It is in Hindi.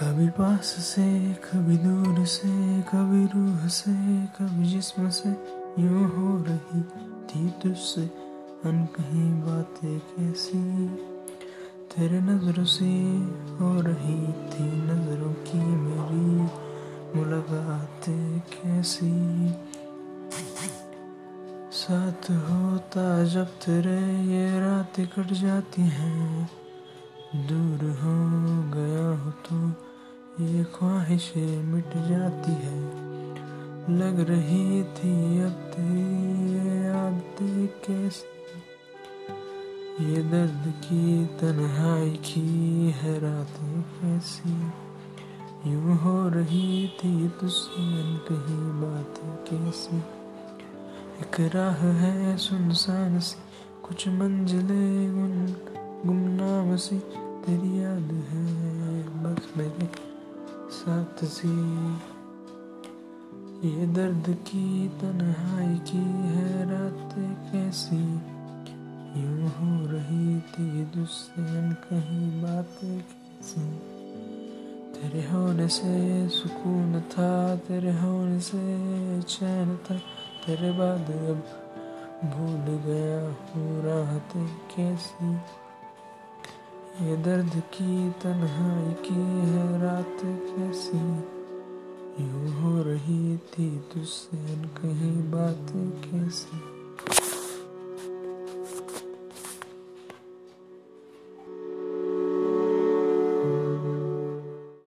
कभी पास से, कभी दूर से, कभी रूह से, कभी जिस्म से यूँ हो रही थी तुझसे अनकहीं बातें कैसी। तेरे नज़रों से हो रही थी नज़रों की मेरी मुलाकातें कैसी। साथ होता जब तेरे ये रातें कट जाती हैं, दूर हो गया हो तो ये ख्वाहिशें मिट जाती है। लग रही थी अब तेरी याद कैसी? ये दर्द की तन्हाई की है रातें कैसी यूँ हो रही थी तुझसे कहीं बातें कैसी? एक राह है सुनसान सी, कुछ मंजिलें गुन गुमनाम सी। तेरी याद है, बस मेरे साथ सी ये दर्द की तन्हाई की है रात कैसी? यूँ हो रही थी तुझसे कहीं बात कैसी? तेरे होने से सुकून था, तेरे होने से चैन था। तेरे बाद अब भूल गया हूँ राहत कैसी? ये दर्द की तन्हाई की है रात कैसी? यूँ हो रही थी तुझसे कहीं बात कैसी?